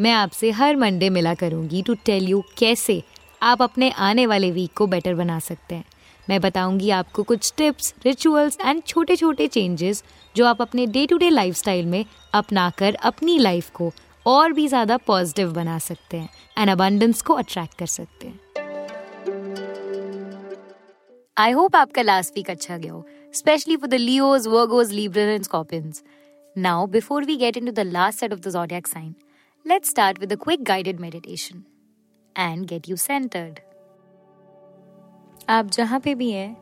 मैं आपसे हर मंडे मिला करूँगी टू टेल यू कैसे आप अपने आने वाले वीक को बेटर बना सकते हैं। मैं बताऊँगी आपको कुछ टिप्स रिचुअल्स एंड छोटे छोटे चेंजेस जो आप अपने डे टू डे लाइफ में अपनाकर अपनी लाइफ को और भी ज़्यादा पॉजिटिव बना सकते हैं एंड अबंडेंस को अट्रैक्ट कर सकते हैं। आई होप आपका लास्ट वीक अच्छा गया हो specially for the Leos Virgos Libran and now before we get into the last set of the zodiac sign let's start with a quick guided meditation and get you centered आप जहां पे भी हैं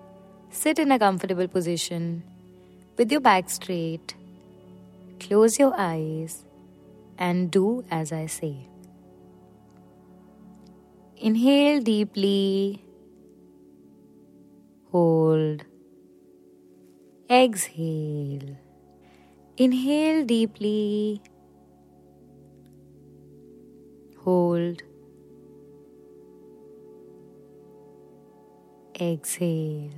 sit in a comfortable position with your back straight close your eyes and do as I say inhale deeply hold Exhale. Inhale deeply. Hold. Exhale.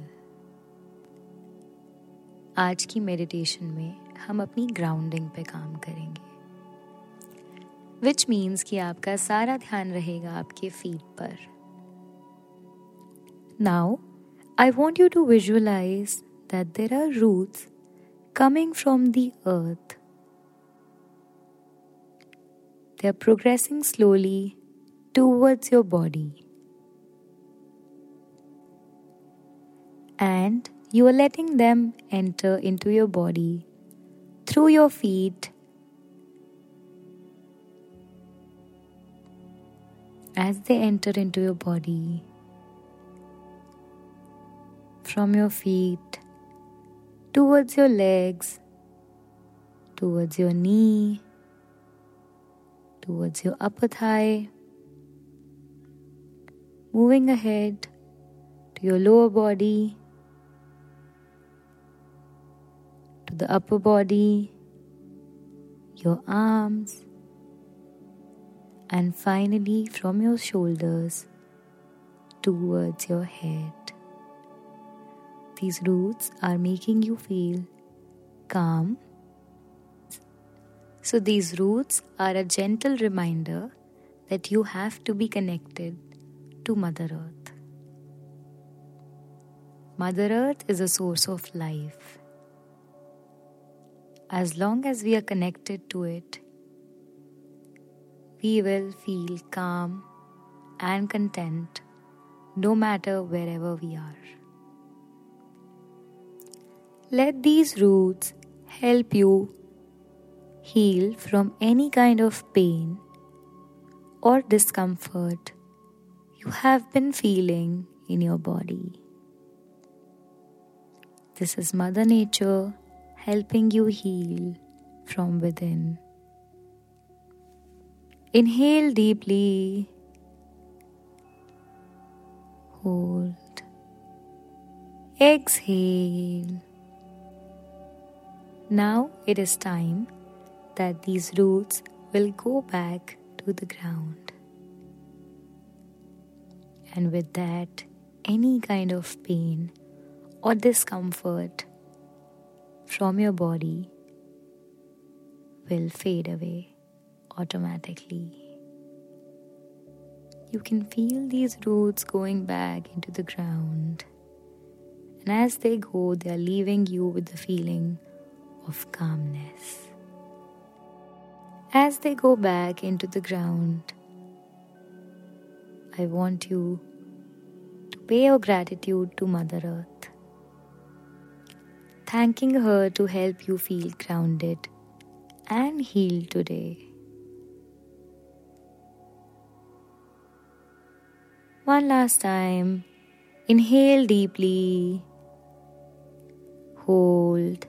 आज की meditation में हम अपनी ग्राउंडिंग पे काम करेंगे विच मीन्स कि आपका सारा ध्यान रहेगा आपके फीट पर now I want you to visualise that there are roots coming from the earth. They are progressing slowly towards your body. And you are letting them enter into your body through your feet. As they enter into your body, from your feet towards your legs, towards your knee, towards your upper thigh, moving ahead to your lower body, to the upper body, your arms, and finally from your shoulders towards your head. These roots are making you feel calm. So, these roots are a gentle reminder that you have to be connected to Mother Earth. Mother Earth is a source of life. As long as we are connected to it, we will feel calm and content no matter wherever we are. Let these roots help you heal from any kind of pain or discomfort you have been feeling in your body. This is Mother Nature helping you heal from within. Inhale deeply. Hold. Exhale. Now it is time that these roots will go back to the ground. And with that, any kind of pain or discomfort from your body will fade away automatically. You can feel these roots going back into the ground. And as they go, they are leaving you with the feeling of calmness. As they go back into the ground, I want you to pay your gratitude to Mother Earth, thanking her to help you feel grounded and healed today. One last time, inhale deeply, hold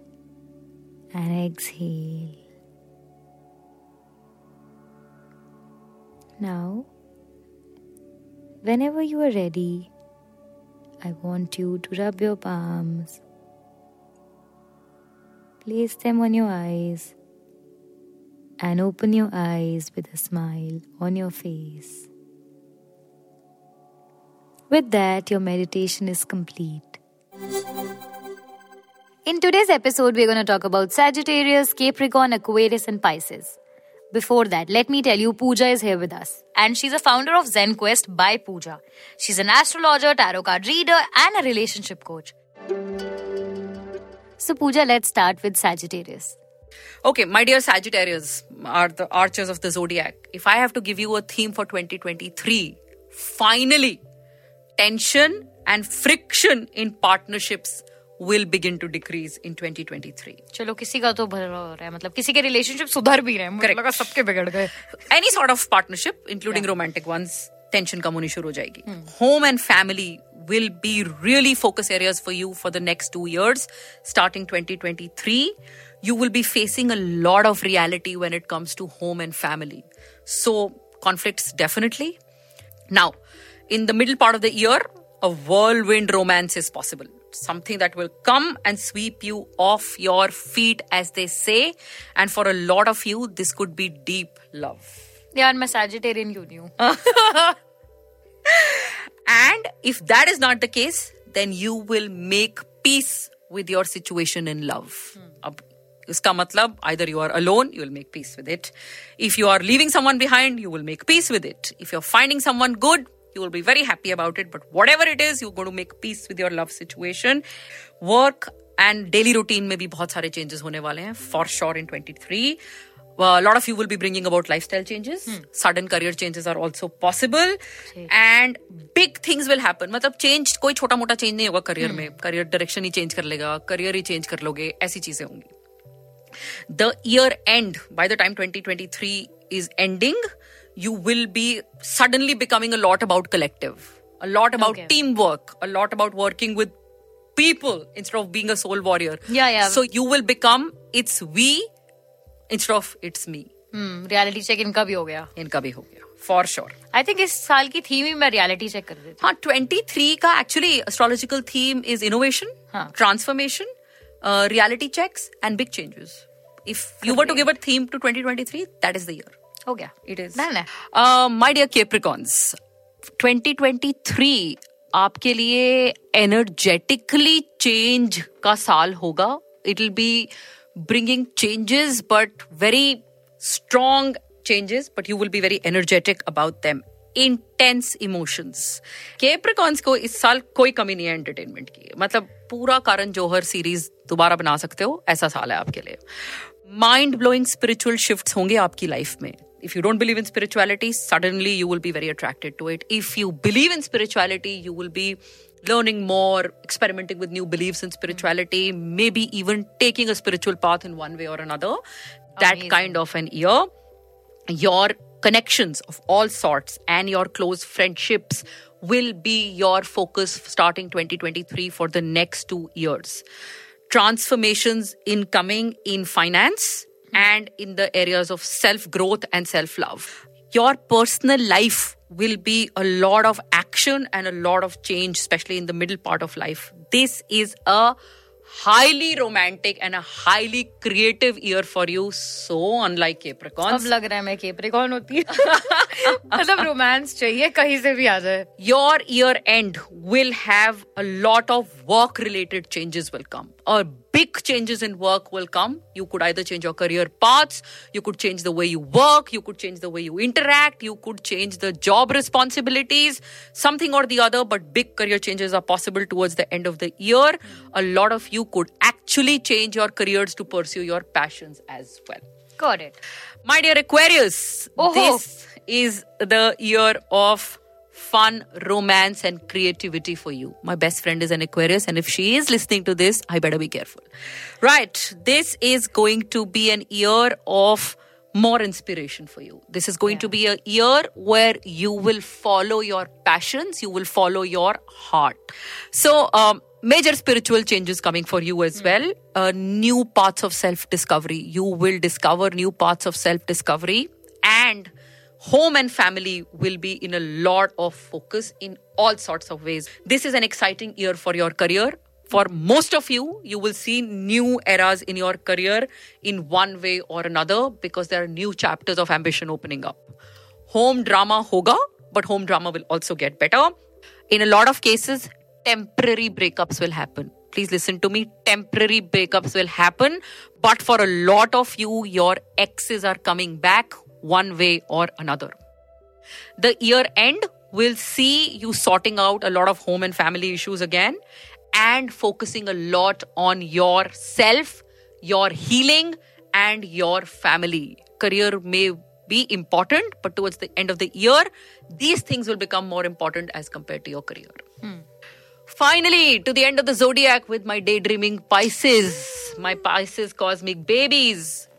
and exhale. Now, whenever you are ready, I want you to rub your palms, place them on your eyes, and open your eyes with a smile on your face. With that, your meditation is complete. In today's episode, we're going to talk about Sagittarius, Capricorn, Aquarius, and Pisces. Before that, let me tell you, Pooja is here with us. And she's a founder of Zen Quest by Pooja. She's an astrologer, tarot card reader, and a relationship coach. So, Pooja, let's start with Sagittarius. Okay, my dear Sagittarius are the archers of the zodiac. If I have to give you a theme for 2023, finally, tension and friction in partnerships will begin to decrease in 2023. चलो किसी का तो भला हो रहा है मतलब किसी के रिलेशनशिप सुधर भी रहे हैं मुझे Correct. लगा सबके बिगड़ गए Any sort of partnership, including romantic ones, tension कम होनी शुरू हो जाएगी. Home and family will be really focus areas for you for the next two years, starting 2023. You will be facing a lot of reality when it comes to home and family. So conflicts definitely. Now, in the middle part of the year, a whirlwind romance is possible. Something that will come and sweep you off your feet, as they say. And for a lot of you, this could be deep love. यार मैं Sagittarian क्यों नहीं हूँ And if that is not the case, then you will make peace with your situation in love. अब इसका मतलब either you are alone, you will make peace with it. If you are leaving someone behind, you will make peace with it. If you're finding someone good, You will very happy about it but whatever it is you going to make peace with your love situation. Work and daily routine में भी बहुत सारे changes होने वाले हैं for sure in twenty three lot of you will be bringing about lifestyle changes sudden career changes are also possible and big things will happen मतलब change कोई छोटा मोटा चेंज नहीं होगा करियर hmm. में. करियर डायरेक्शन ही change कर लेगा. करियर ही चेंज कर लोगे. ऐसी चीज़ें होंगी. The year end by the time twenty twenty three is ending you will be suddenly becoming a lot about collective. A lot about Okay. teamwork. A lot about working with people instead of being a soul warrior. Yeah, yeah. So you will become it's we instead of it's me. Reality check इनका भी हो गया इनका भी हो गया for sure I think इस साल की थीम ही मैं रियलिटी चेक कर रही थी हाँ 23 का actually astrological theme is innovation हाँ. Transformation reality checks and big changes if you were to give a theme to 2023 that is the year हो गया। इट इज़ Done है। My dear Capricorns, 2023 आपके लिए एनर्जेटिकली चेंज का साल होगा। It will be bringing changes but very strong changes but you will be very energetic about them intense emotions Capricorns को इस साल कोई कमी नहीं है एंटरटेनमेंट की। मतलब पूरा कारण जोहर सीरीज़ दोबारा बना सकते हो ऐसा साल है आपके लिए। माइंड ब्लोइंग स्पिरिचुअल शिफ्ट होंगे आपकी लाइफ में। If you don't believe in spirituality suddenly you will be very attracted to it if you believe in spirituality you will be learning more experimenting with new beliefs in spirituality maybe even taking a spiritual path in one way or another that Amazing. kind of an year your connections of all sorts and your close friendships will be your focus starting 2023 for the next two years. Transformations incoming in finance and in the areas of self growth and self love. Your personal life will be a lot of action and a lot of change, especially in the middle part of life. This is a highly romantic and a highly creative year for you. So, unlike Capricorns, अब लग रहा है मैं Capricorn होती मतलब romance चाहिए कहीं से भी आ जाए your year end will have a lot of work related changes will come or big changes in work will come. You could either change your career paths, you could change the way you work, you could change the way you interact, you could change the job responsibilities, something or the other. But big career changes are possible towards the end of the year. Hmm. A lot of you could actually change your careers to pursue your passions as well. Got it. My dear Aquarius, oh. this is the year of fun, romance, and creativity for you. My best friend is an Aquarius, and if she is listening to this, I better be careful. Right, this is going to be an year of more inspiration for you. This is going to be a year where you will follow your passions, you will follow your heart. So, um, major spiritual changes coming for you as well. Uh, new paths of self discovery. You will discover new paths of self discovery and home and family will be in a lot of focus in all sorts of ways. This is an exciting year for your career. For most of you, you will see new eras in your career in one way or another because there are new chapters of ambition opening up. Home drama hoga, but home drama will also get better. In a lot of cases, temporary breakups will happen. Please listen to me. Temporary breakups will happen, but for a lot of you, your exes are coming back one way or another. The year end will see you sorting out a lot of home and family issues again and focusing a lot on yourself, your healing, and your family. Career may be important, but towards the end of the year, these things will become more important as compared to your career. Hmm. Finally, to the end of the zodiac with my daydreaming Pisces, my Pisces cosmic babies.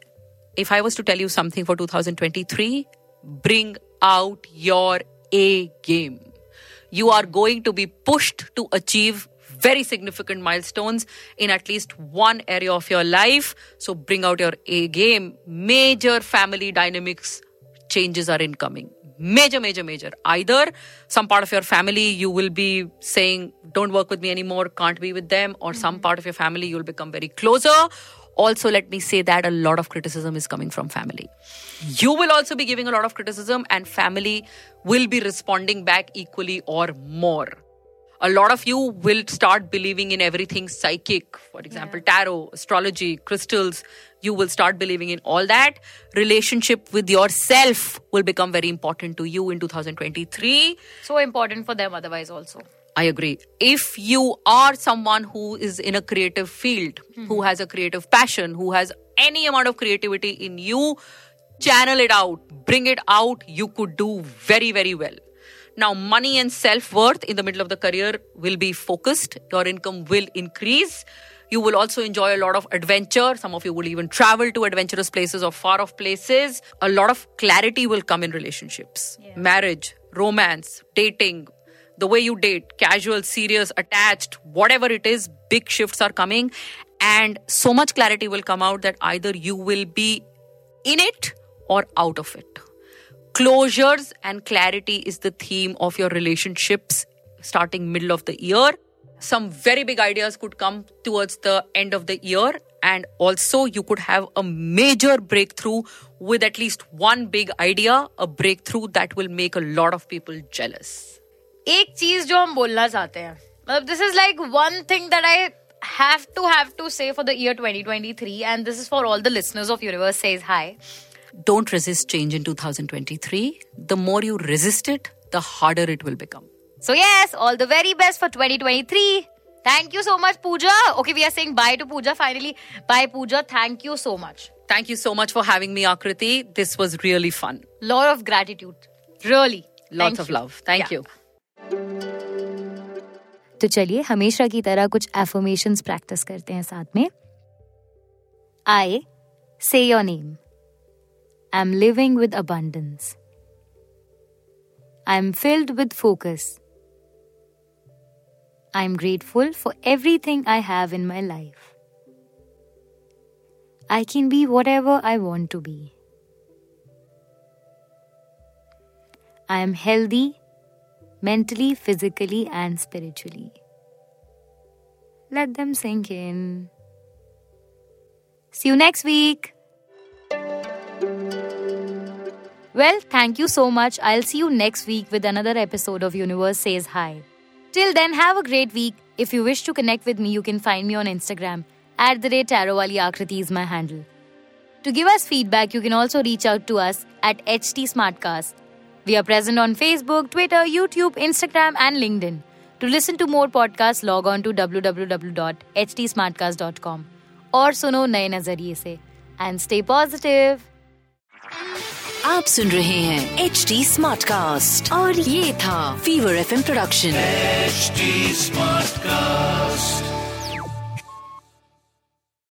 If I was to tell you something for 2023, bring out your A game. You are going to be pushed to achieve very significant milestones in at least one area of your life. So bring out your A game. Major family dynamics changes are incoming. Major, major, major. Either some part of your family you will be saying, don't work with me anymore, can't be with them, or some mm-hmm. part of your family you'll become very closer. Also, let me say that a lot of criticism is coming from family. You will also be giving a lot of criticism, and family will be responding back equally or more. A lot of you will start believing in everything psychic for example tarot astrology crystals. You will start believing in all that. Relationship with yourself will become very important to you in 2023 So important for them otherwise also. I agree. If you are someone who is in a creative field, hmm. who has a creative passion, who has any amount of creativity in you, channel it out, bring it out. You could do very, very well. Now, money and self worth in the middle of the career will be focused. Your income will increase. You will also enjoy a lot of adventure. Some of you will even travel to adventurous places or far off places. A lot of clarity will come in relationships, marriage, romance, dating, the way you date, casual, serious, attached, whatever it is, big shifts are coming. And so much clarity will come out that either you will be in it or out of it. Closures and clarity is the theme of your relationships starting middle of the year. Some very big ideas could come towards the end of the year, and also you could have a major breakthrough with at least one big idea, a breakthrough that will make a lot of people jealous. एक चीज जो हम बोलना चाहते हैं मतलब this is like one thing that I have to have to say for the year 2023 and this is for all the listeners of universe says hi Don't resist change in 2023. The more you resist it, the harder it will become. So yes, all the very best for 2023. Thank you so much, Pooja. Okay, we are saying bye to Pooja finally. Bye, Pooja. Thank you so much. Thank you so much for having me, Akriti. This was really fun. Lot of gratitude. Really. Lots Thank of you. love. Thank Yeah. you. तो चलिए हमेशा की तरह कुछ affirmations practice करते हैं साथ में। I say your name I am living with abundance I am filled with focus I am grateful for everything I have in my life I can be whatever I want to be. I am healthy. Mentally, physically, and spiritually. Let them sink in. See you next week. Well, thank you so much. I'll see you next week with another episode of Universe Says Hi. Till then, have a great week. If you wish to connect with me, you can find me on Instagram. At the rate Tarowali Akriti is my handle. To give us feedback, you can also reach out to us at HT Smartcast. We are present on Facebook, Twitter, YouTube, Instagram, and LinkedIn. To listen to more podcasts, log on to www.htsmartcast.com और सुनो नए नज़रिए से and stay positive आप सुन रहे हैं H D smart cast और ये था Fever F production HD Smartcast.